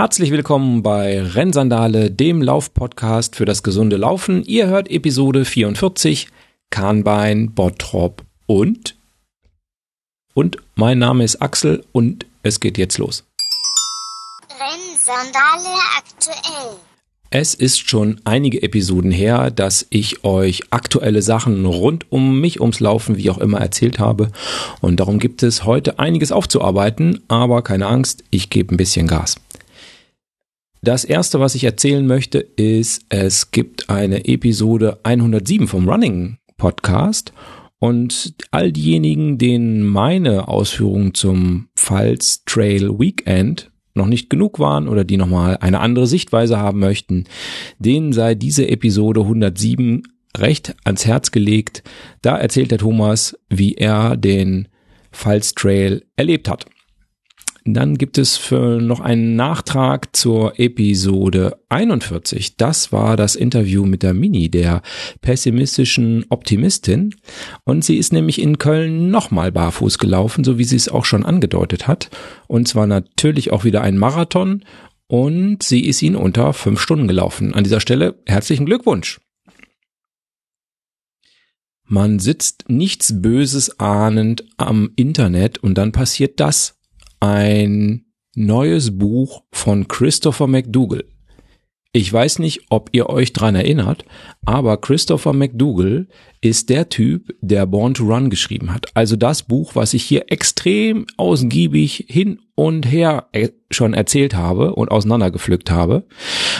Herzlich willkommen bei Rennsandale, dem Laufpodcast für das gesunde Laufen. Ihr hört Episode 44, Kahnbein, Bottrop und und mein Name ist Axel und es geht jetzt los. Rennsandale aktuell. Es ist schon einige Episoden her, dass ich euch aktuelle Sachen rund um mich, ums Laufen, wie auch immer erzählt habe. Und darum gibt es heute einiges aufzuarbeiten, aber keine Angst, ich gebe ein bisschen Gas. Das erste, was ich erzählen möchte, ist, es gibt eine Episode 107 vom Running Podcast und all diejenigen, denen meine Ausführungen zum Pfalz Trail Weekend noch nicht genug waren oder die nochmal eine andere Sichtweise haben möchten, denen sei diese Episode 107 recht ans Herz gelegt. Da erzählt der Thomas, wie er den Pfalz Trail erlebt hat. Dann gibt es für noch einen Nachtrag zur Episode 41. Das war das Interview mit der Mini, der pessimistischen Optimistin. Und sie ist nämlich in Köln nochmal barfuß gelaufen, so wie sie es auch schon angedeutet hat. Und zwar natürlich auch wieder ein Marathon. Und sie ist ihn unter fünf Stunden gelaufen. An dieser Stelle herzlichen Glückwunsch. Man sitzt nichts Böses ahnend am Internet und dann passiert das ein neues Buch von Christopher McDougall. Ich weiß nicht, ob ihr euch dran erinnert, aber Christopher McDougall ist der Typ, der Born to Run geschrieben hat. Also das Buch, was ich hier extrem ausgiebig hin und her äh, schon erzählt habe und auseinandergepflückt habe.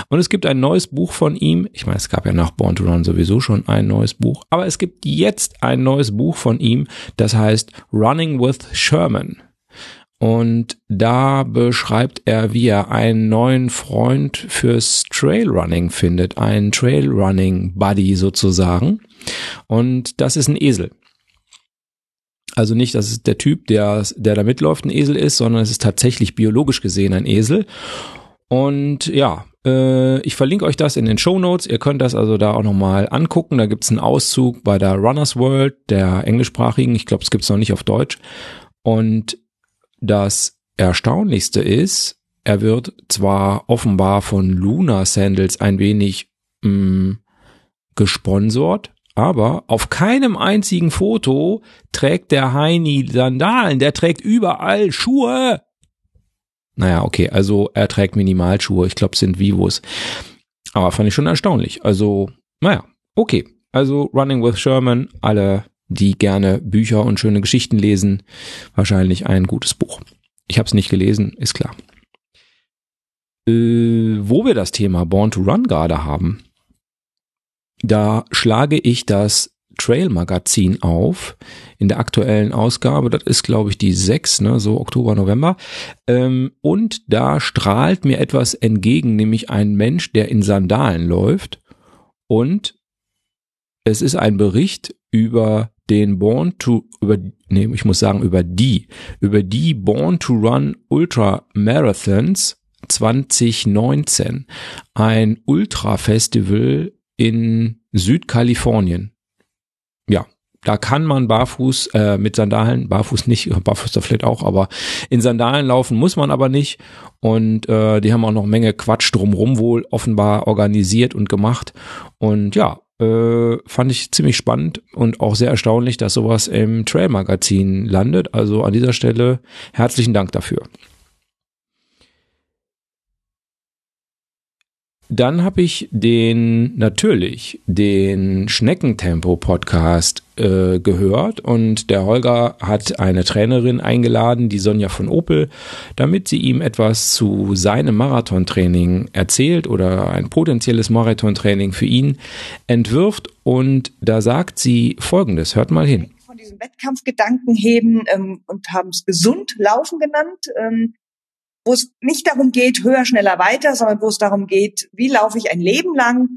Und es gibt ein neues Buch von ihm. Ich meine, es gab ja nach Born to Run sowieso schon ein neues Buch, aber es gibt jetzt ein neues Buch von ihm, das heißt Running with Sherman. Und da beschreibt er, wie er einen neuen Freund fürs Trailrunning findet, einen Trailrunning Buddy sozusagen. Und das ist ein Esel. Also nicht, dass es der Typ, der, der da mitläuft, ein Esel ist, sondern es ist tatsächlich biologisch gesehen ein Esel. Und ja, äh, ich verlinke euch das in den Show Notes. Ihr könnt das also da auch nochmal angucken. Da gibt's einen Auszug bei der Runners World, der englischsprachigen. Ich glaube, es gibt's noch nicht auf Deutsch. Und das Erstaunlichste ist, er wird zwar offenbar von Luna Sandals ein wenig mh, mm, gesponsert, aber auf keinem einzigen Foto trägt der Heini Sandalen, der trägt überall Schuhe. Naja, okay, also er trägt Minimalschuhe, ich glaube, sind Vivos. Aber fand ich schon erstaunlich. Also, naja, okay. Also Running with Sherman, alle die gerne Bücher und schöne Geschichten lesen, wahrscheinlich ein gutes Buch. Ich habe es nicht gelesen, ist klar. Äh, wo wir das Thema Born to Run gerade haben, da schlage ich das Trail Magazin auf in der aktuellen Ausgabe. Das ist, glaube ich, die 6, ne, so Oktober, November. Ähm, und da strahlt mir etwas entgegen, nämlich ein Mensch, der in Sandalen läuft. Und es ist ein Bericht über den Born to, über, nee, ich muss sagen, über die, über die Born to Run Ultra Marathons 2019. Ein Ultra-Festival in Südkalifornien. Ja, da kann man barfuß äh, mit Sandalen, barfuß nicht, barfuß da vielleicht auch, aber in Sandalen laufen muss man aber nicht. Und äh, die haben auch noch Menge Quatsch drumrum wohl offenbar organisiert und gemacht. Und ja, äh, fand ich ziemlich spannend und auch sehr erstaunlich, dass sowas im Trail Magazin landet. Also an dieser Stelle herzlichen Dank dafür. Dann habe ich den natürlich den Schneckentempo Podcast äh, gehört und der Holger hat eine Trainerin eingeladen, die Sonja von Opel, damit sie ihm etwas zu seinem Marathontraining erzählt oder ein potenzielles Marathontraining für ihn entwirft und da sagt sie Folgendes: Hört mal hin. Von diesem Wettkampfgedanken heben ähm, und haben es gesund laufen genannt. Ähm wo es nicht darum geht, höher, schneller, weiter, sondern wo es darum geht, wie laufe ich ein Leben lang,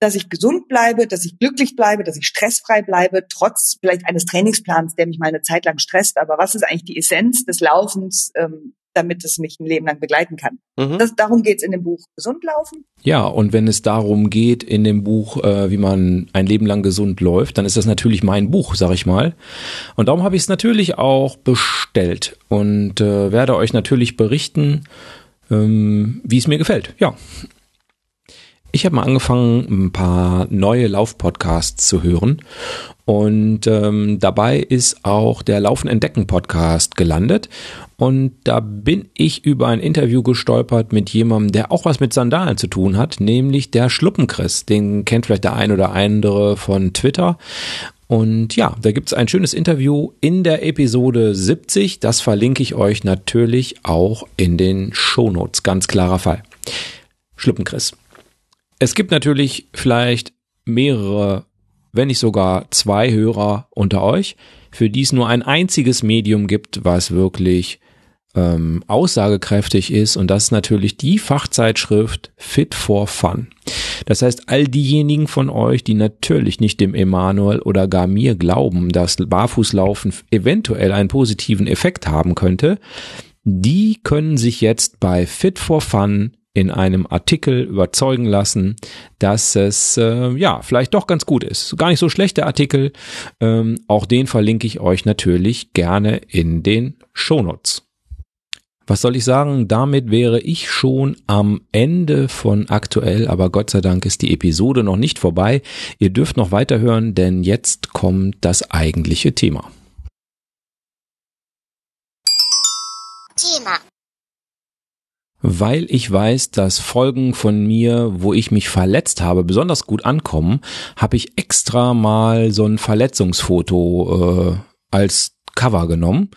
dass ich gesund bleibe, dass ich glücklich bleibe, dass ich stressfrei bleibe, trotz vielleicht eines Trainingsplans, der mich mal eine Zeit lang stresst. Aber was ist eigentlich die Essenz des Laufens? Ähm, damit es mich ein Leben lang begleiten kann. Mhm. Das, darum geht es in dem Buch Gesund laufen. Ja, und wenn es darum geht in dem Buch, äh, wie man ein Leben lang gesund läuft, dann ist das natürlich mein Buch, sag ich mal. Und darum habe ich es natürlich auch bestellt und äh, werde euch natürlich berichten, ähm, wie es mir gefällt. Ja. Ich habe mal angefangen, ein paar neue Lauf-Podcasts zu hören. Und ähm, dabei ist auch der Laufen Entdecken Podcast gelandet. Und da bin ich über ein Interview gestolpert mit jemandem, der auch was mit Sandalen zu tun hat, nämlich der Schluppenchris. Den kennt vielleicht der ein oder andere von Twitter. Und ja, da gibt's ein schönes Interview in der Episode 70. Das verlinke ich euch natürlich auch in den Shownotes. Ganz klarer Fall. Schluppenchris. Es gibt natürlich vielleicht mehrere, wenn nicht sogar zwei Hörer unter euch, für die es nur ein einziges Medium gibt, was wirklich ähm, aussagekräftig ist. Und das ist natürlich die Fachzeitschrift Fit for Fun. Das heißt, all diejenigen von euch, die natürlich nicht dem Emanuel oder gar mir glauben, dass Barfußlaufen eventuell einen positiven Effekt haben könnte, die können sich jetzt bei Fit for Fun in einem Artikel überzeugen lassen, dass es äh, ja vielleicht doch ganz gut ist. Gar nicht so schlecht der Artikel. Ähm, auch den verlinke ich euch natürlich gerne in den Shownotes. Was soll ich sagen? Damit wäre ich schon am Ende von aktuell, aber Gott sei Dank ist die Episode noch nicht vorbei. Ihr dürft noch weiterhören, denn jetzt kommt das eigentliche Thema. Thema. Weil ich weiß, dass Folgen von mir, wo ich mich verletzt habe, besonders gut ankommen, habe ich extra mal so ein Verletzungsfoto äh, als Cover genommen.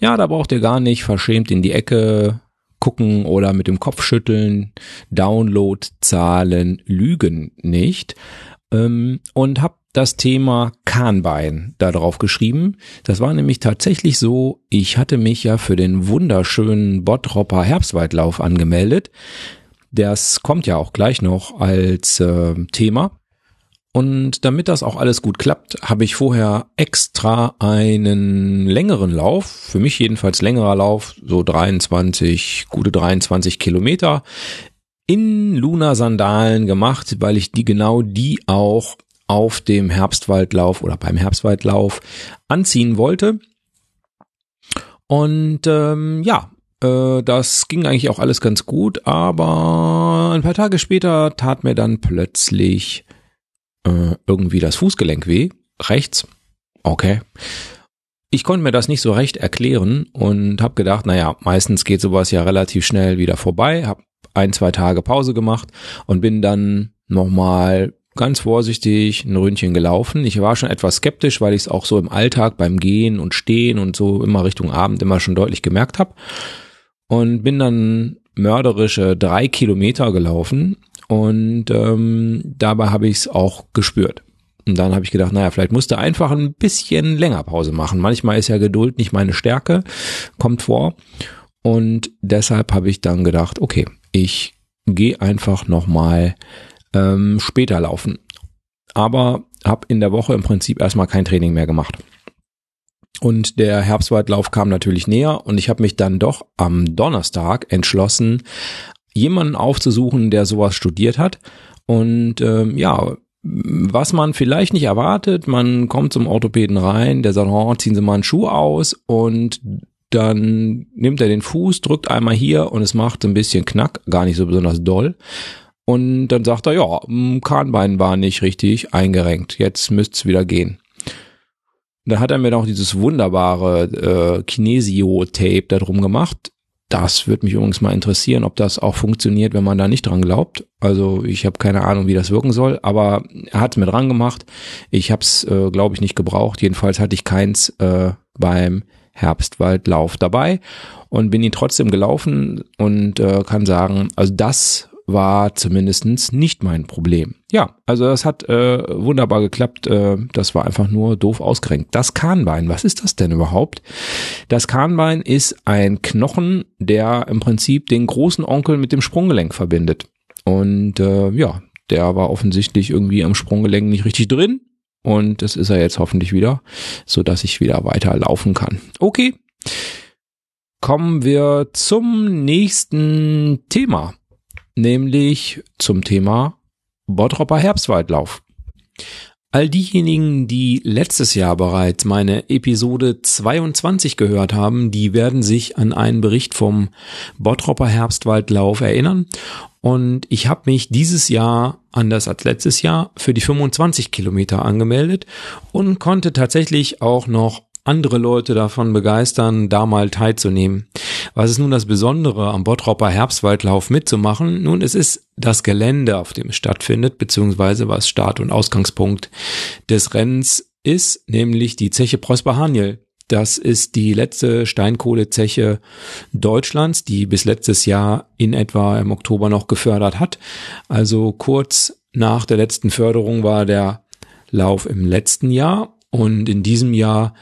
Ja, da braucht ihr gar nicht verschämt in die Ecke gucken oder mit dem Kopf schütteln. Downloadzahlen lügen nicht. Ähm, und habe das Thema Kahnbein da drauf geschrieben. Das war nämlich tatsächlich so, ich hatte mich ja für den wunderschönen Bottropper Herbstwaldlauf angemeldet. Das kommt ja auch gleich noch als äh, Thema. Und damit das auch alles gut klappt, habe ich vorher extra einen längeren Lauf, für mich jedenfalls längerer Lauf, so 23, gute 23 Kilometer, in Luna-Sandalen gemacht, weil ich die genau die auch auf dem Herbstwaldlauf oder beim Herbstwaldlauf anziehen wollte. Und ähm, ja, äh, das ging eigentlich auch alles ganz gut, aber ein paar Tage später tat mir dann plötzlich äh, irgendwie das Fußgelenk weh, rechts. Okay. Ich konnte mir das nicht so recht erklären und habe gedacht, naja, meistens geht sowas ja relativ schnell wieder vorbei. Habe ein, zwei Tage Pause gemacht und bin dann nochmal ganz vorsichtig ein Ründchen gelaufen. Ich war schon etwas skeptisch, weil ich es auch so im Alltag beim Gehen und Stehen und so immer Richtung Abend immer schon deutlich gemerkt habe. Und bin dann mörderische drei Kilometer gelaufen und ähm, dabei habe ich es auch gespürt. Und dann habe ich gedacht, naja, vielleicht musste einfach ein bisschen länger Pause machen. Manchmal ist ja Geduld nicht meine Stärke, kommt vor. Und deshalb habe ich dann gedacht, okay, ich gehe einfach nochmal ähm, später laufen. Aber habe in der Woche im Prinzip erstmal kein Training mehr gemacht. Und der Herbstwaldlauf kam natürlich näher und ich habe mich dann doch am Donnerstag entschlossen, jemanden aufzusuchen, der sowas studiert hat. Und ähm, ja, was man vielleicht nicht erwartet, man kommt zum Orthopäden rein, der sagt, oh, ziehen Sie mal einen Schuh aus und dann nimmt er den Fuß, drückt einmal hier und es macht ein bisschen Knack, gar nicht so besonders doll. Und dann sagt er, ja, Kahnbein war nicht richtig eingerenkt, jetzt müsste es wieder gehen. Da hat er mir noch dieses wunderbare äh, Kinesio-Tape da drum gemacht. Das würde mich übrigens mal interessieren, ob das auch funktioniert, wenn man da nicht dran glaubt. Also ich habe keine Ahnung, wie das wirken soll, aber er hat mir dran gemacht. Ich habe es, äh, glaube ich, nicht gebraucht. Jedenfalls hatte ich keins äh, beim Herbstwaldlauf dabei und bin ihn trotzdem gelaufen und äh, kann sagen, also das war zumindestens nicht mein Problem. Ja, also das hat äh, wunderbar geklappt. Äh, das war einfach nur doof ausgerenkt. Das Kahnbein, was ist das denn überhaupt? Das Kahnbein ist ein Knochen, der im Prinzip den großen Onkel mit dem Sprunggelenk verbindet. Und äh, ja, der war offensichtlich irgendwie am Sprunggelenk nicht richtig drin. Und das ist er jetzt hoffentlich wieder, so dass ich wieder weiter laufen kann. Okay. Kommen wir zum nächsten Thema nämlich zum Thema Bottropper Herbstwaldlauf. All diejenigen, die letztes Jahr bereits meine Episode 22 gehört haben, die werden sich an einen Bericht vom Bottropper Herbstwaldlauf erinnern. Und ich habe mich dieses Jahr, anders als letztes Jahr, für die 25 Kilometer angemeldet und konnte tatsächlich auch noch andere Leute davon begeistern, da mal teilzunehmen. Was ist nun das Besondere am Bottropper Herbstwaldlauf mitzumachen? Nun, es ist das Gelände, auf dem es stattfindet, beziehungsweise was Start- und Ausgangspunkt des Rennens ist, nämlich die Zeche Prosper Haniel. Das ist die letzte Steinkohlezeche Deutschlands, die bis letztes Jahr in etwa im Oktober noch gefördert hat. Also kurz nach der letzten Förderung war der Lauf im letzten Jahr und in diesem Jahr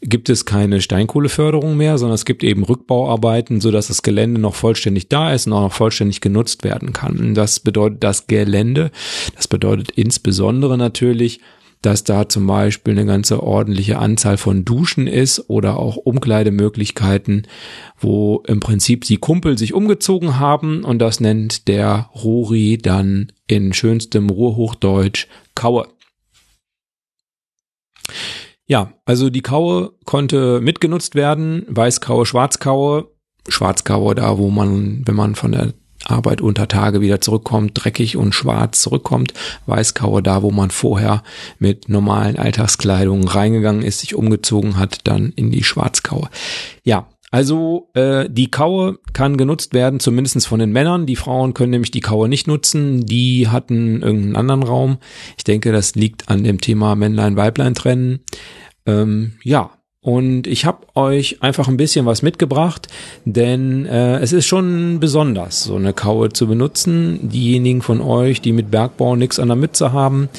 gibt es keine Steinkohleförderung mehr, sondern es gibt eben Rückbauarbeiten, so dass das Gelände noch vollständig da ist und auch noch vollständig genutzt werden kann. Das bedeutet das Gelände. Das bedeutet insbesondere natürlich, dass da zum Beispiel eine ganze ordentliche Anzahl von Duschen ist oder auch Umkleidemöglichkeiten, wo im Prinzip die Kumpel sich umgezogen haben und das nennt der Rori dann in schönstem Ruhrhochdeutsch Kaue. Ja, also die Kaue konnte mitgenutzt werden, Weißkaue, Schwarzkaue, Schwarzkaue da, wo man, wenn man von der Arbeit unter Tage wieder zurückkommt, dreckig und schwarz zurückkommt, Weißkaue da, wo man vorher mit normalen Alltagskleidung reingegangen ist, sich umgezogen hat, dann in die Schwarzkaue. Ja, also äh, die Kaue kann genutzt werden, zumindestens von den Männern. Die Frauen können nämlich die Kaue nicht nutzen. Die hatten irgendeinen anderen Raum. Ich denke, das liegt an dem Thema Männlein-Weiblein trennen. Ähm, ja, und ich habe euch einfach ein bisschen was mitgebracht, denn äh, es ist schon besonders, so eine Kaue zu benutzen. Diejenigen von euch, die mit Bergbau nichts an der Mütze haben,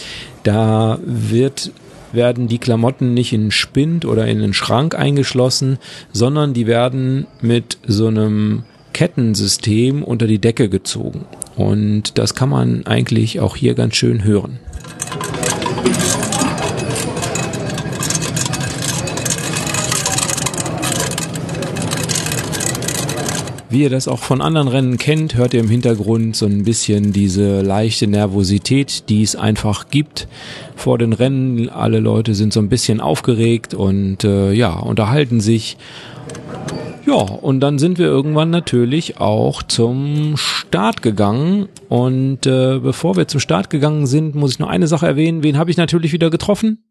da wird werden die Klamotten nicht in Spind oder in den Schrank eingeschlossen, sondern die werden mit so einem Kettensystem unter die Decke gezogen. Und das kann man eigentlich auch hier ganz schön hören. Wie ihr das auch von anderen Rennen kennt, hört ihr im Hintergrund so ein bisschen diese leichte Nervosität, die es einfach gibt vor den Rennen. Alle Leute sind so ein bisschen aufgeregt und äh, ja, unterhalten sich. Ja, und dann sind wir irgendwann natürlich auch zum Start gegangen. Und äh, bevor wir zum Start gegangen sind, muss ich noch eine Sache erwähnen. Wen habe ich natürlich wieder getroffen?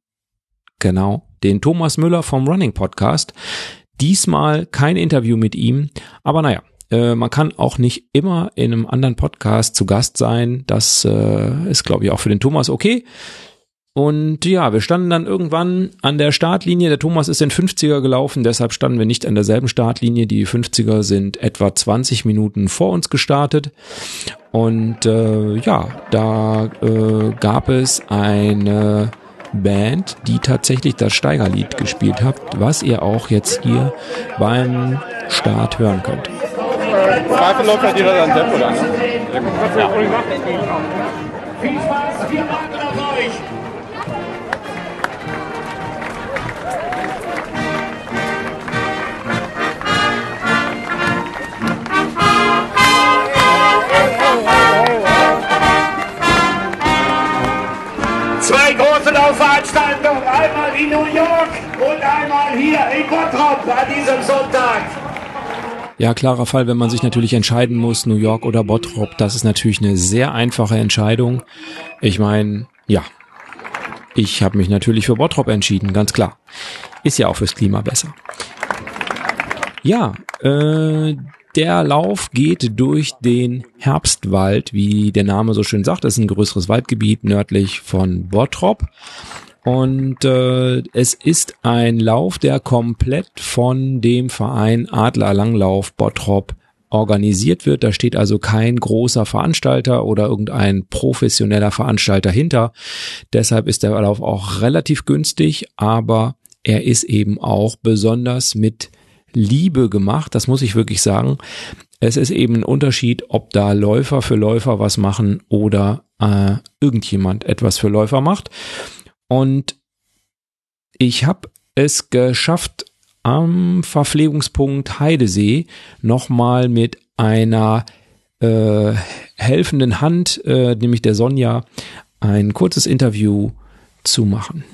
Genau, den Thomas Müller vom Running Podcast. Diesmal kein Interview mit ihm, aber naja, äh, man kann auch nicht immer in einem anderen Podcast zu Gast sein. Das äh, ist, glaube ich, auch für den Thomas okay. Und ja, wir standen dann irgendwann an der Startlinie. Der Thomas ist in 50er gelaufen, deshalb standen wir nicht an derselben Startlinie. Die 50er sind etwa 20 Minuten vor uns gestartet. Und äh, ja, da äh, gab es eine Band, die tatsächlich das Steigerlied gespielt hat, was ihr auch jetzt hier beim Start hören könnt. Zweifel läuft halt jeder sein Tempo dann. Ne? Ja. Viel Spaß, viel große Laufveranstaltungen, einmal in New York und einmal hier in Bottrop an diesem Sonntag. Ja, klarer Fall, wenn man sich natürlich entscheiden muss, New York oder Bottrop, das ist natürlich eine sehr einfache Entscheidung. Ich meine, ja, ich habe mich natürlich für Bottrop entschieden, ganz klar. Ist ja auch fürs Klima besser. Ja, äh, der Lauf geht durch den Herbstwald, wie der Name so schön sagt. Das ist ein größeres Waldgebiet nördlich von Bottrop. Und äh, es ist ein Lauf, der komplett von dem Verein Adler Langlauf Bottrop organisiert wird. Da steht also kein großer Veranstalter oder irgendein professioneller Veranstalter hinter. Deshalb ist der Lauf auch relativ günstig, aber er ist eben auch besonders mit Liebe gemacht. Das muss ich wirklich sagen. Es ist eben ein Unterschied, ob da Läufer für Läufer was machen oder äh, irgendjemand etwas für Läufer macht. Und ich habe es geschafft, am Verpflegungspunkt Heidesee nochmal mit einer äh, helfenden Hand, äh, nämlich der Sonja, ein kurzes Interview zu machen.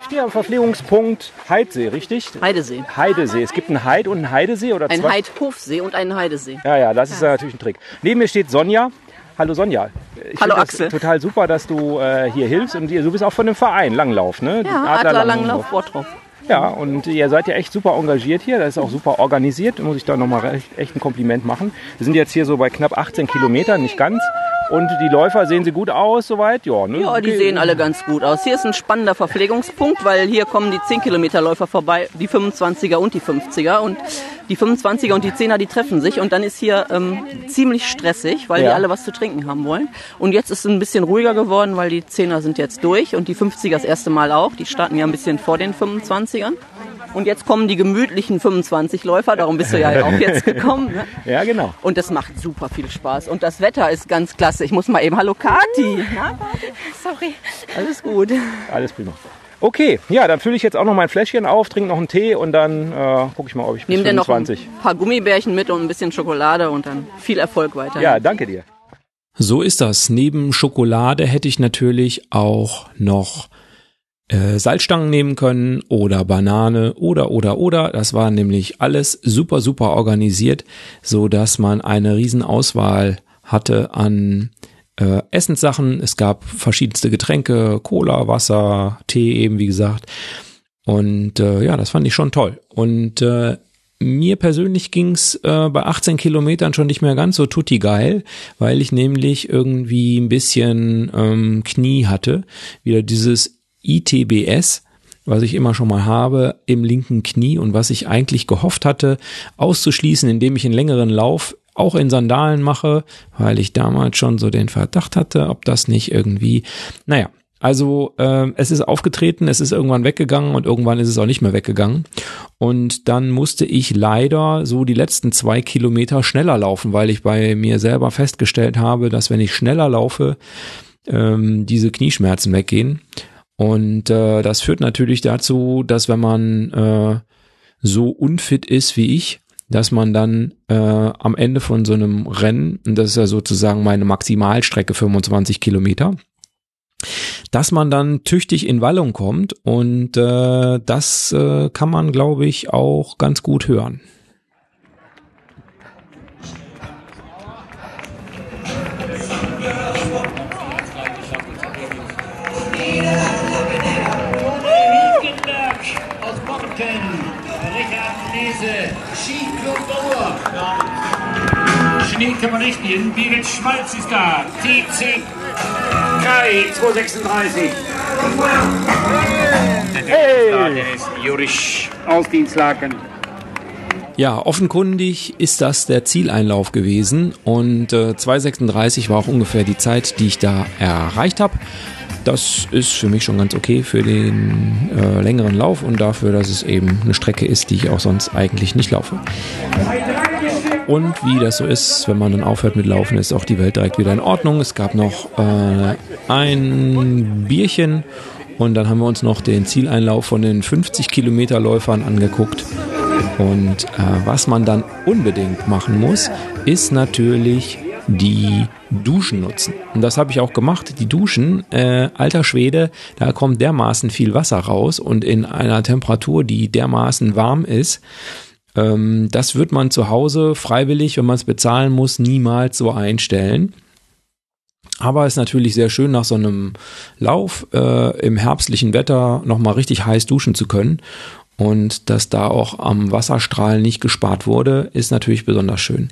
Ich stehe am Verpflegungspunkt Heidsee, richtig? Heidesee. Heidesee. Es gibt einen Heid und einen Heidesee oder Ein zwei? Heidhofsee und einen Heidesee. Ja, ja, das ist ja natürlich ein Trick. Neben mir steht Sonja. Hallo Sonja. Ich Hallo Axel. Total super, dass du äh, hier hilfst und du bist auch von dem Verein Langlauf, ne? Ja, Adler Langlauf Bottrop. Ja, und ihr seid ja echt super engagiert hier. Das ist auch super organisiert. Da muss ich da nochmal echt ein Kompliment machen. Wir sind jetzt hier so bei knapp 18 Kilometern, nicht ganz. Und die Läufer sehen sie gut aus soweit? Ja, ne? Ja, die Okay. sehen alle ganz gut aus. Hier ist ein spannender Verpflegungspunkt, weil hier kommen die 10 Kilometer Läufer vorbei, die 25er und die 50er. Und die 25er und die 10er, die treffen sich. Und dann ist hier ähm, ziemlich stressig, weil die Ja. alle was zu trinken haben wollen. Und jetzt ist es ein bisschen ruhiger geworden, weil die 10er sind jetzt durch und die 50er das erste Mal auch. Die starten ja ein bisschen vor den 25ern. Und jetzt kommen die gemütlichen 25 Läufer, darum bist du ja auch jetzt gekommen. Ne? Ja, genau. Und das macht super viel Spaß. Und das Wetter ist ganz klasse. Ich muss mal eben, hallo Kati. Na, Sorry. alles gut. Alles prima. Okay, ja, dann fülle ich jetzt auch noch mein Fläschchen auf, trinke noch einen Tee und dann äh, gucke ich mal, ob ich bis Nimm dir noch ein 25. paar Gummibärchen mit und ein bisschen Schokolade und dann viel Erfolg weiter. Ja, danke dir. So ist das. Neben Schokolade hätte ich natürlich auch noch äh, Salzstangen nehmen können oder Banane oder oder oder. Das war nämlich alles super super organisiert, so dass man eine riesen Auswahl hatte an äh, Essenssachen. Es gab verschiedenste Getränke, Cola, Wasser, Tee eben wie gesagt. Und äh, ja, das fand ich schon toll. Und äh, mir persönlich ging's äh, bei 18 Kilometern schon nicht mehr ganz so tutti geil, weil ich nämlich irgendwie ein bisschen ähm, Knie hatte. Wieder dieses ITBS, was ich immer schon mal habe im linken Knie und was ich eigentlich gehofft hatte auszuschließen, indem ich einen längeren Lauf auch in Sandalen mache, weil ich damals schon so den Verdacht hatte, ob das nicht irgendwie, naja, also äh, es ist aufgetreten, es ist irgendwann weggegangen und irgendwann ist es auch nicht mehr weggegangen. Und dann musste ich leider so die letzten zwei Kilometer schneller laufen, weil ich bei mir selber festgestellt habe, dass wenn ich schneller laufe, ähm, diese Knieschmerzen weggehen. Und äh, das führt natürlich dazu, dass wenn man äh, so unfit ist wie ich, dass man dann äh, am Ende von so einem Rennen, und das ist ja sozusagen meine Maximalstrecke 25 Kilometer, dass man dann tüchtig in Wallung kommt und äh, das äh, kann man, glaube ich, auch ganz gut hören. Schnee kann man nicht nehmen. Birgit Schmalz ist da. TC Kai 236. Hey. Der ist Jurisch aus Dienstlaken. Ja, offenkundig ist das der Zieleinlauf gewesen und äh, 2,36 war auch ungefähr die Zeit, die ich da erreicht habe. Das ist für mich schon ganz okay für den äh, längeren Lauf und dafür, dass es eben eine Strecke ist, die ich auch sonst eigentlich nicht laufe. Und wie das so ist, wenn man dann aufhört mit Laufen, ist auch die Welt direkt wieder in Ordnung. Es gab noch äh, ein Bierchen und dann haben wir uns noch den Zieleinlauf von den 50 Kilometer Läufern angeguckt. Und äh, was man dann unbedingt machen muss, ist natürlich die Duschen nutzen. Und das habe ich auch gemacht. Die Duschen, äh, alter Schwede, da kommt dermaßen viel Wasser raus und in einer Temperatur, die dermaßen warm ist, ähm, das wird man zu Hause freiwillig, wenn man es bezahlen muss, niemals so einstellen. Aber es ist natürlich sehr schön, nach so einem Lauf äh, im herbstlichen Wetter nochmal richtig heiß duschen zu können. Und dass da auch am Wasserstrahl nicht gespart wurde, ist natürlich besonders schön.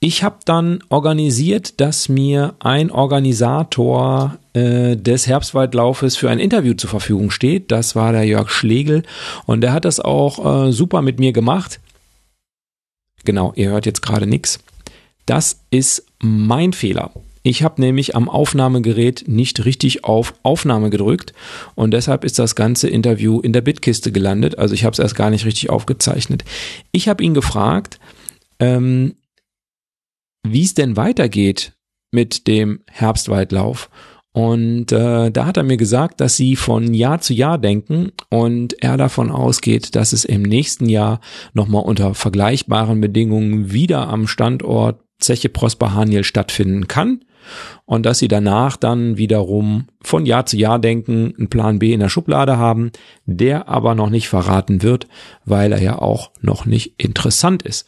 Ich habe dann organisiert, dass mir ein Organisator äh, des Herbstwaldlaufes für ein Interview zur Verfügung steht. Das war der Jörg Schlegel und der hat das auch äh, super mit mir gemacht. Genau, ihr hört jetzt gerade nichts. Das ist mein Fehler. Ich habe nämlich am Aufnahmegerät nicht richtig auf Aufnahme gedrückt und deshalb ist das ganze Interview in der Bitkiste gelandet. Also ich habe es erst gar nicht richtig aufgezeichnet. Ich habe ihn gefragt, ähm, wie es denn weitergeht mit dem Herbstwaldlauf. Und äh, da hat er mir gesagt, dass sie von Jahr zu Jahr denken und er davon ausgeht, dass es im nächsten Jahr nochmal unter vergleichbaren Bedingungen wieder am Standort Zeche Prosper Haniel stattfinden kann und dass sie danach dann wiederum von Jahr zu Jahr denken, einen Plan B in der Schublade haben, der aber noch nicht verraten wird, weil er ja auch noch nicht interessant ist.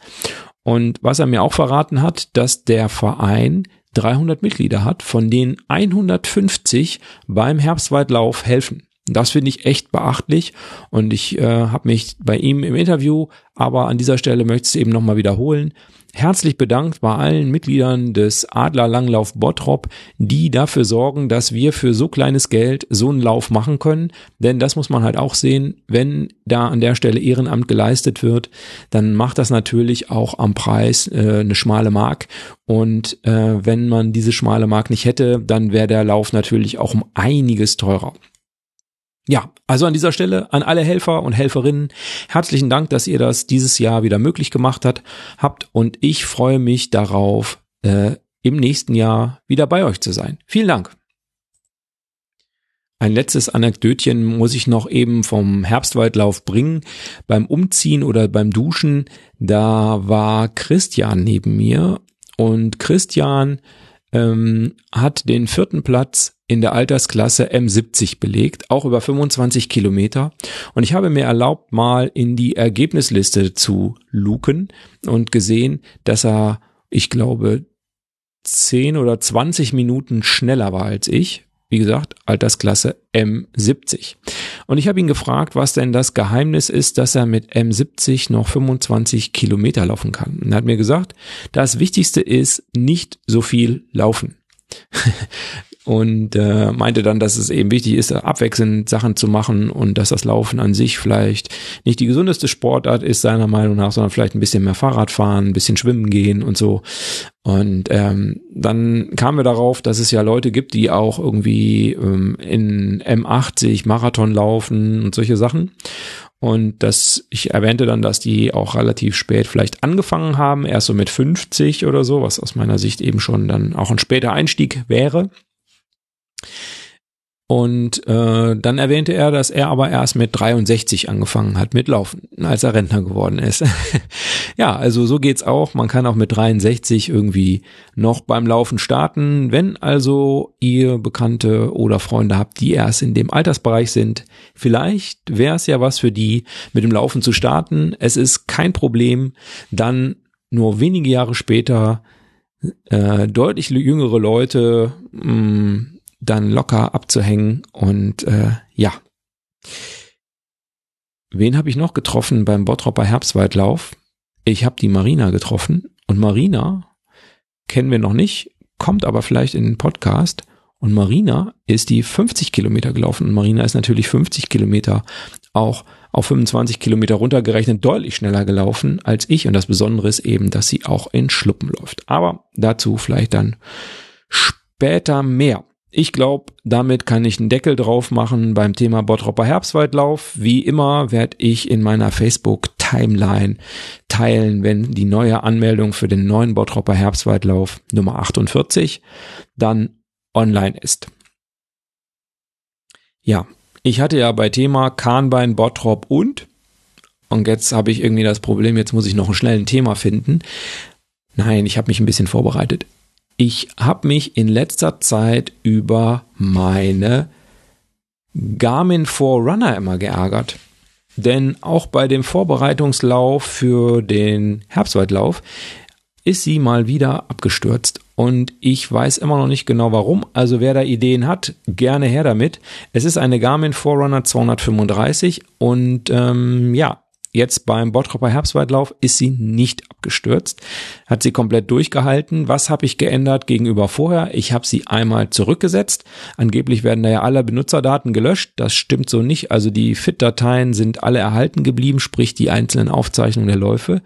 Und was er mir auch verraten hat, dass der Verein 300 Mitglieder hat, von denen 150 beim Herbstweitlauf helfen. Das finde ich echt beachtlich und ich äh, habe mich bei ihm im Interview, aber an dieser Stelle möchte ich es eben nochmal wiederholen, herzlich bedankt bei allen Mitgliedern des Adler Langlauf Bottrop, die dafür sorgen, dass wir für so kleines Geld so einen Lauf machen können. Denn das muss man halt auch sehen, wenn da an der Stelle Ehrenamt geleistet wird, dann macht das natürlich auch am Preis äh, eine schmale Mark. Und äh, wenn man diese schmale Mark nicht hätte, dann wäre der Lauf natürlich auch um einiges teurer. Ja, also an dieser Stelle an alle Helfer und Helferinnen herzlichen Dank, dass ihr das dieses Jahr wieder möglich gemacht hat, habt und ich freue mich darauf, äh, im nächsten Jahr wieder bei euch zu sein. Vielen Dank. Ein letztes Anekdötchen muss ich noch eben vom Herbstwaldlauf bringen. Beim Umziehen oder beim Duschen, da war Christian neben mir und Christian ähm, hat den vierten Platz in der Altersklasse M70 belegt, auch über 25 Kilometer. Und ich habe mir erlaubt, mal in die Ergebnisliste zu luken und gesehen, dass er, ich glaube, 10 oder 20 Minuten schneller war als ich. Wie gesagt, Altersklasse M70. Und ich habe ihn gefragt, was denn das Geheimnis ist, dass er mit M70 noch 25 Kilometer laufen kann. Und er hat mir gesagt, das Wichtigste ist nicht so viel laufen. und äh, meinte dann, dass es eben wichtig ist, abwechselnd Sachen zu machen und dass das Laufen an sich vielleicht nicht die gesundeste Sportart ist, seiner Meinung nach, sondern vielleicht ein bisschen mehr Fahrrad fahren, ein bisschen schwimmen gehen und so. Und ähm, dann kamen wir darauf, dass es ja Leute gibt, die auch irgendwie ähm, in M80 Marathon laufen und solche Sachen. Und das, ich erwähnte dann, dass die auch relativ spät vielleicht angefangen haben, erst so mit 50 oder so, was aus meiner Sicht eben schon dann auch ein später Einstieg wäre. Und äh, dann erwähnte er, dass er aber erst mit 63 angefangen hat mit Laufen, als er Rentner geworden ist. ja, also so geht's auch. Man kann auch mit 63 irgendwie noch beim Laufen starten. Wenn also ihr Bekannte oder Freunde habt, die erst in dem Altersbereich sind, vielleicht wäre es ja was für die, mit dem Laufen zu starten. Es ist kein Problem, dann nur wenige Jahre später äh, deutlich jüngere Leute mh, mm, dann locker abzuhängen und äh, ja. Wen habe ich noch getroffen beim Bottropper Herbstwaldlauf? Ich habe die Marina getroffen und Marina kennen wir noch nicht, kommt aber vielleicht in den Podcast. Und Marina ist die 50 Kilometer gelaufen und Marina ist natürlich 50 Kilometer auch auf 25 Kilometer runtergerechnet deutlich schneller gelaufen als ich. Und das Besondere ist eben, dass sie auch in Schluppen läuft. Aber dazu vielleicht dann später mehr. Ich glaube, damit kann ich einen Deckel drauf machen beim Thema Bottropper Herbstwaldlauf. Wie immer werde ich in meiner Facebook-Timeline teilen, wenn die neue Anmeldung für den neuen Bottropper Herbstwaldlauf Nummer 48 dann online ist. Ja, ich hatte ja bei Thema Kahnbein, Bottrop und und jetzt habe ich irgendwie das Problem, jetzt muss ich noch ein schnelles Thema finden. Nein, ich habe mich ein bisschen vorbereitet. Ich habe mich in letzter Zeit über meine Garmin Forerunner immer geärgert. Denn auch bei dem Vorbereitungslauf für den Herbstwaldlauf ist sie mal wieder abgestürzt. Und ich weiß immer noch nicht genau warum. Also wer da Ideen hat, gerne her damit. Es ist eine Garmin Forerunner 235 und ähm, ja, Jetzt beim Bottropper Herbstwaldlauf ist sie nicht abgestürzt, hat sie komplett durchgehalten. Was habe ich geändert gegenüber vorher? Ich habe sie einmal zurückgesetzt. Angeblich werden da ja alle Benutzerdaten gelöscht. Das stimmt so nicht. Also die FIT-Dateien sind alle erhalten geblieben, sprich die einzelnen Aufzeichnungen der Läufe.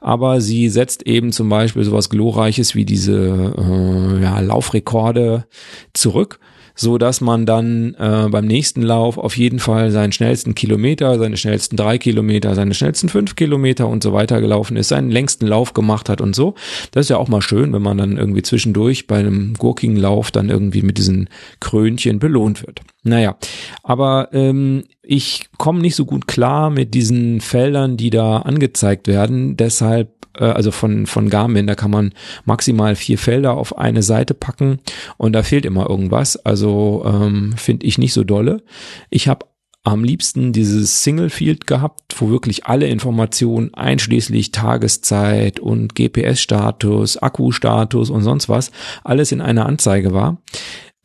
Aber sie setzt eben zum Beispiel sowas Glorreiches wie diese äh, ja, Laufrekorde zurück so dass man dann äh, beim nächsten Lauf auf jeden Fall seinen schnellsten Kilometer, seine schnellsten drei Kilometer, seine schnellsten fünf Kilometer und so weiter gelaufen ist, seinen längsten Lauf gemacht hat und so. Das ist ja auch mal schön, wenn man dann irgendwie zwischendurch bei einem gurkigen Lauf dann irgendwie mit diesen Krönchen belohnt wird. Naja, aber ähm, ich komme nicht so gut klar mit diesen Feldern, die da angezeigt werden. Deshalb also von, von Garmin, da kann man maximal vier Felder auf eine Seite packen und da fehlt immer irgendwas. Also ähm, finde ich nicht so dolle. Ich habe am liebsten dieses Single Field gehabt, wo wirklich alle Informationen einschließlich Tageszeit und GPS-Status, Akkustatus und sonst was, alles in einer Anzeige war.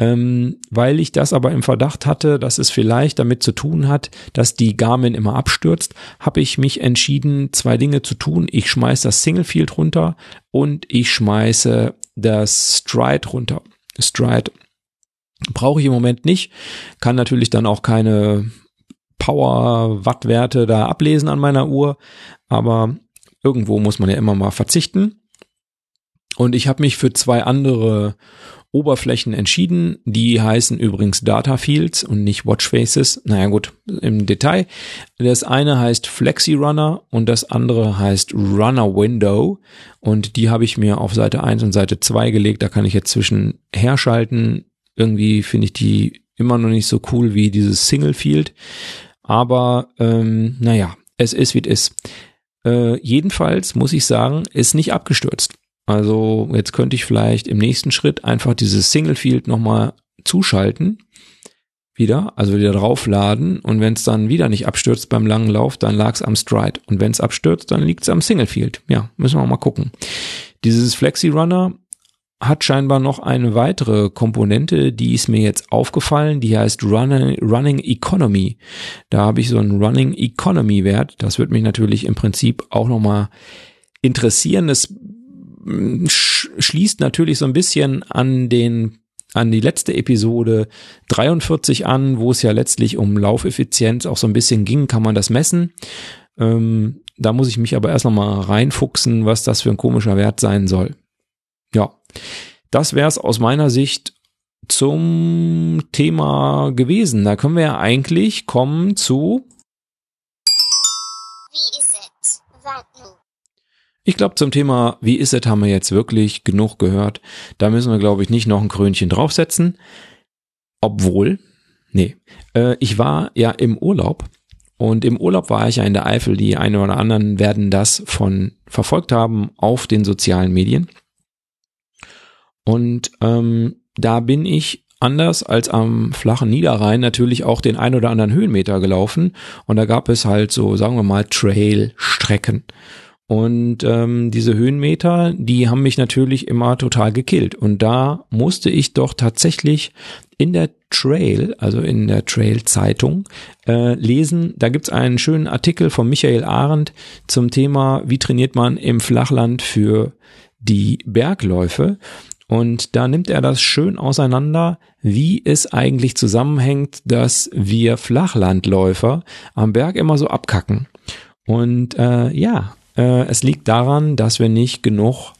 Ähm, weil ich das aber im Verdacht hatte, dass es vielleicht damit zu tun hat, dass die Garmin immer abstürzt, habe ich mich entschieden, zwei Dinge zu tun. Ich schmeiße das Single Field runter und ich schmeiße das Stride runter. Stride brauche ich im Moment nicht, kann natürlich dann auch keine Power-Wattwerte da ablesen an meiner Uhr, aber irgendwo muss man ja immer mal verzichten. Und ich habe mich für zwei andere Oberflächen entschieden. Die heißen übrigens Data Fields und nicht Watch Faces. Naja gut, im Detail. Das eine heißt Flexi Runner und das andere heißt Runner Window. Und die habe ich mir auf Seite 1 und Seite 2 gelegt. Da kann ich jetzt zwischen herschalten. Irgendwie finde ich die immer noch nicht so cool wie dieses Single Field. Aber ähm, naja, es ist, wie es ist. Äh, jedenfalls muss ich sagen, ist nicht abgestürzt. Also jetzt könnte ich vielleicht im nächsten Schritt einfach dieses Single Field nochmal zuschalten. Wieder, also wieder draufladen und wenn es dann wieder nicht abstürzt beim langen Lauf, dann lag es am Stride. Und wenn es abstürzt, dann liegt es am Single Field. Ja, müssen wir mal gucken. Dieses Flexi Runner hat scheinbar noch eine weitere Komponente, die ist mir jetzt aufgefallen, die heißt Running, Running Economy. Da habe ich so einen Running Economy Wert. Das wird mich natürlich im Prinzip auch nochmal interessieren. Das schließt natürlich so ein bisschen an den an die letzte Episode 43 an, wo es ja letztlich um Laufeffizienz auch so ein bisschen ging, kann man das messen. Ähm, da muss ich mich aber erst nochmal reinfuchsen, was das für ein komischer Wert sein soll. Ja, das wäre es aus meiner Sicht zum Thema gewesen. Da können wir ja eigentlich kommen zu. Wie ist es? Warten. Ich glaube, zum Thema Wie ist es haben wir jetzt wirklich genug gehört. Da müssen wir, glaube ich, nicht noch ein Krönchen draufsetzen. Obwohl, nee, äh, ich war ja im Urlaub und im Urlaub war ich ja in der Eifel. Die einen oder anderen werden das von verfolgt haben auf den sozialen Medien. Und ähm, da bin ich anders als am flachen Niederrhein natürlich auch den ein oder anderen Höhenmeter gelaufen. Und da gab es halt so, sagen wir mal, Trail-Strecken. Und ähm, diese Höhenmeter, die haben mich natürlich immer total gekillt. Und da musste ich doch tatsächlich in der Trail, also in der Trail-Zeitung, äh, lesen. Da gibt's einen schönen Artikel von Michael Arendt zum Thema, wie trainiert man im Flachland für die Bergläufe. Und da nimmt er das schön auseinander, wie es eigentlich zusammenhängt, dass wir Flachlandläufer am Berg immer so abkacken. Und äh, ja, äh, es liegt daran, dass wir nicht genug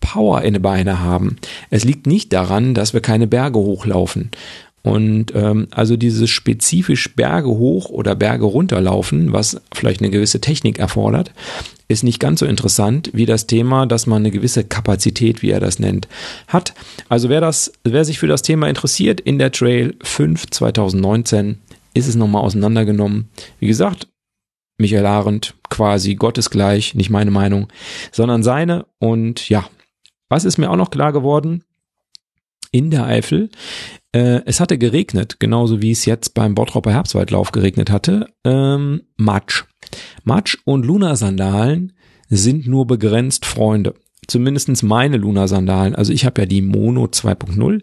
Power in den Beine haben. Es liegt nicht daran, dass wir keine Berge hochlaufen. Und ähm, also dieses spezifisch Berge hoch oder Berge runterlaufen, was vielleicht eine gewisse Technik erfordert, ist nicht ganz so interessant wie das Thema, dass man eine gewisse Kapazität, wie er das nennt, hat. Also wer das, wer sich für das Thema interessiert, in der Trail 5 2019 ist es nochmal auseinandergenommen. Wie gesagt, Michael Arendt quasi gottesgleich, nicht meine Meinung, sondern seine. Und ja, was ist mir auch noch klar geworden? In der Eifel äh, es hatte geregnet, genauso wie es jetzt beim Bottropper Herbstwaldlauf geregnet hatte. Ähm, Matsch. Matsch und Luna-Sandalen sind nur begrenzt Freunde. Zumindestens meine Luna-Sandalen. Also ich habe ja die Mono 2.0.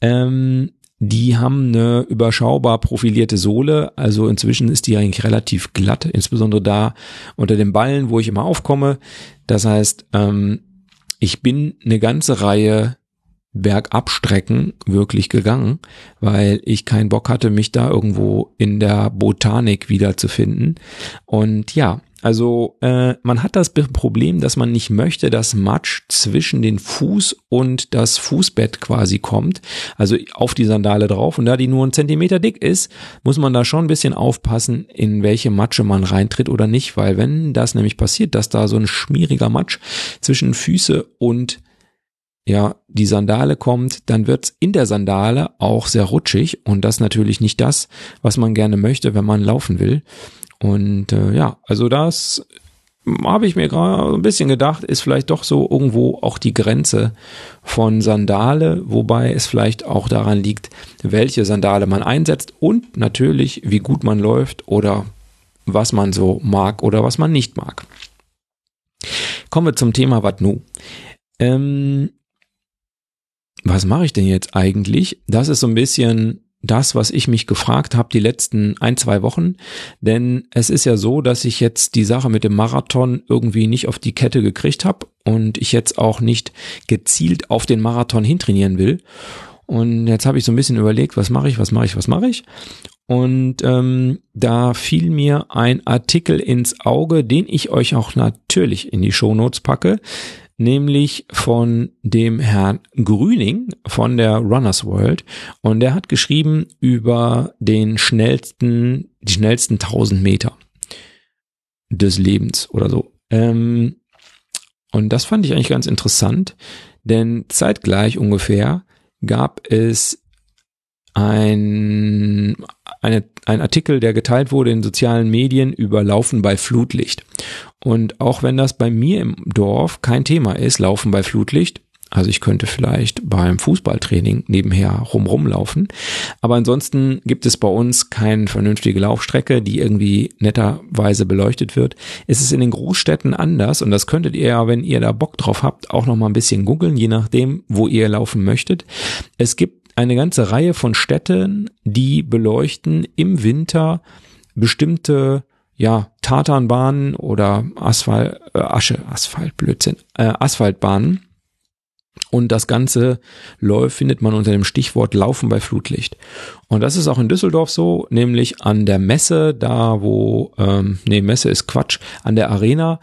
Ähm, die haben eine überschaubar profilierte Sohle, also inzwischen ist die eigentlich relativ glatt, insbesondere da unter den Ballen, wo ich immer aufkomme. Das heißt, ähm, ich bin eine ganze Reihe Bergabstrecken wirklich gegangen, weil ich keinen Bock hatte, mich da irgendwo in der Botanik wiederzufinden. Und ja, also äh, man hat das Problem, dass man nicht möchte, dass Matsch zwischen den Fuß und das Fußbett quasi kommt, also auf die Sandale drauf. Und da die nur einen Zentimeter dick ist, muss man da schon ein bisschen aufpassen, in welche Matsche man reintritt oder nicht, weil wenn das nämlich passiert, dass da so ein schmieriger Matsch zwischen Füße und ja, die Sandale kommt, dann wird's in der Sandale auch sehr rutschig und das natürlich nicht das, was man gerne möchte, wenn man laufen will. Und äh, ja, also das habe ich mir gerade ein bisschen gedacht, ist vielleicht doch so irgendwo auch die Grenze von Sandale, wobei es vielleicht auch daran liegt, welche Sandale man einsetzt und natürlich, wie gut man läuft oder was man so mag oder was man nicht mag. Kommen wir zum Thema Wat nu. Ähm, was mache ich denn jetzt eigentlich? Das ist so ein bisschen das, was ich mich gefragt habe die letzten ein, zwei Wochen. Denn es ist ja so, dass ich jetzt die Sache mit dem Marathon irgendwie nicht auf die Kette gekriegt habe und ich jetzt auch nicht gezielt auf den Marathon hintrainieren will. Und jetzt habe ich so ein bisschen überlegt, was mache ich, was mache ich, was mache ich. Und ähm, da fiel mir ein Artikel ins Auge, den ich euch auch natürlich in die Shownotes packe nämlich von dem Herrn Grüning von der Runners World und der hat geschrieben über den schnellsten, die schnellsten 1000 Meter des Lebens oder so. Ähm, und das fand ich eigentlich ganz interessant, denn zeitgleich ungefähr gab es ein, eine, ein Artikel, der geteilt wurde in sozialen Medien über Laufen bei Flutlicht. Und auch wenn das bei mir im Dorf kein Thema ist, Laufen bei Flutlicht, also ich könnte vielleicht beim Fußballtraining nebenher rumrum laufen. Aber ansonsten gibt es bei uns keine vernünftige Laufstrecke, die irgendwie netterweise beleuchtet wird. Es ist in den Großstädten anders und das könntet ihr ja, wenn ihr da Bock drauf habt, auch noch mal ein bisschen googeln, je nachdem, wo ihr laufen möchtet. Es gibt eine ganze Reihe von Städten, die beleuchten im Winter bestimmte ja, Tatanbahnen oder Asphalt, äh, Asche, Asphalt, Blödsinn, äh, Asphaltbahnen. Und das Ganze läuft, findet man unter dem Stichwort Laufen bei Flutlicht. Und das ist auch in Düsseldorf so, nämlich an der Messe, da wo, ähm, nee, Messe ist Quatsch, an der Arena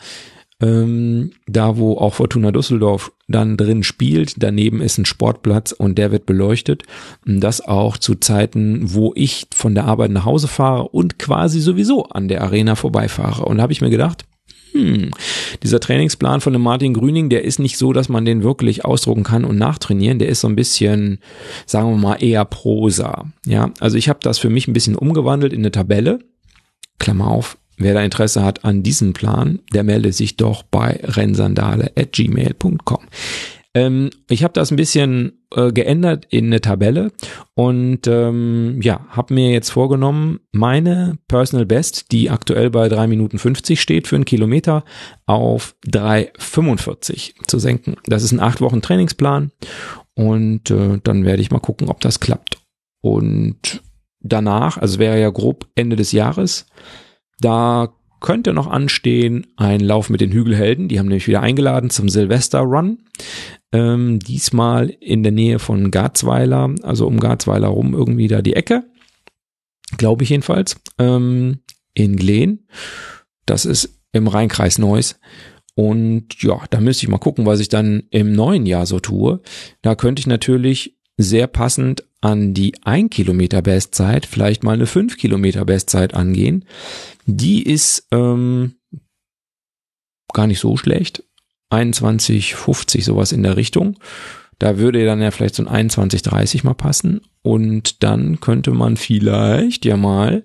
ähm, da wo auch Fortuna Düsseldorf dann drin spielt. Daneben ist ein Sportplatz und der wird beleuchtet. Das auch zu Zeiten, wo ich von der Arbeit nach Hause fahre und quasi sowieso an der Arena vorbeifahre. Und da habe ich mir gedacht, hm, dieser Trainingsplan von dem Martin Grüning, der ist nicht so, dass man den wirklich ausdrucken kann und nachtrainieren. Der ist so ein bisschen, sagen wir mal, eher Prosa. Ja, also ich habe das für mich ein bisschen umgewandelt in eine Tabelle. Klammer auf, Wer da Interesse hat an diesem Plan, der melde sich doch bei rennsandale.gmail.com. Ähm, ich habe das ein bisschen äh, geändert in eine Tabelle und ähm, ja, habe mir jetzt vorgenommen, meine Personal Best, die aktuell bei 3 Minuten 50 steht für einen Kilometer, auf 3,45 zu senken. Das ist ein 8 Wochen Trainingsplan und äh, dann werde ich mal gucken, ob das klappt. Und danach, also wäre ja grob Ende des Jahres, da könnte noch anstehen ein Lauf mit den Hügelhelden. Die haben nämlich wieder eingeladen zum Silvester Run. Ähm, diesmal in der Nähe von Garzweiler, also um Garzweiler rum irgendwie da die Ecke. Glaube ich jedenfalls. Ähm, in Glen. Das ist im Rheinkreis Neuss. Und ja, da müsste ich mal gucken, was ich dann im neuen Jahr so tue. Da könnte ich natürlich sehr passend an die 1 Kilometer Bestzeit vielleicht mal eine 5 Kilometer Bestzeit angehen. Die ist ähm, gar nicht so schlecht. 21,50 sowas in der Richtung. Da würde dann ja vielleicht so ein 21,30 mal passen. Und dann könnte man vielleicht ja mal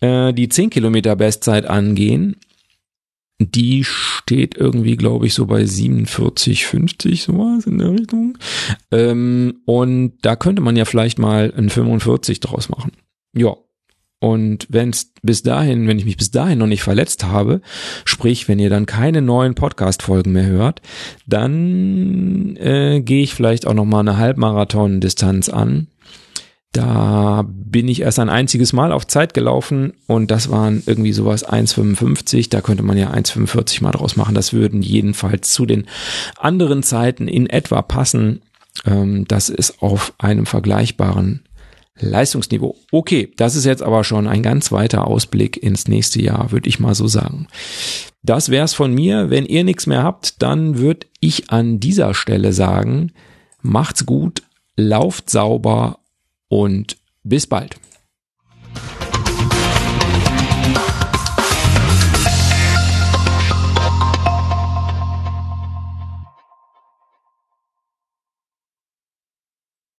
äh, die 10 Kilometer Bestzeit angehen die steht irgendwie, glaube ich, so bei 47, 50, sowas in der Richtung. Ähm, und da könnte man ja vielleicht mal ein 45 draus machen. Ja. Und wenn es bis dahin, wenn ich mich bis dahin noch nicht verletzt habe, sprich, wenn ihr dann keine neuen Podcast-Folgen mehr hört, dann äh, gehe ich vielleicht auch noch mal eine Halbmarathon-Distanz an da bin ich erst ein einziges Mal auf Zeit gelaufen und das waren irgendwie sowas 1,55. Da könnte man ja 1,45 mal draus machen. Das würden jedenfalls zu den anderen Zeiten in etwa passen. Ähm, das ist auf einem vergleichbaren Leistungsniveau. Okay, das ist jetzt aber schon ein ganz weiter Ausblick ins nächste Jahr, würde ich mal so sagen. Das wär's von mir. Wenn ihr nichts mehr habt, dann würde ich an dieser Stelle sagen, macht's gut, lauft sauber und bis bald.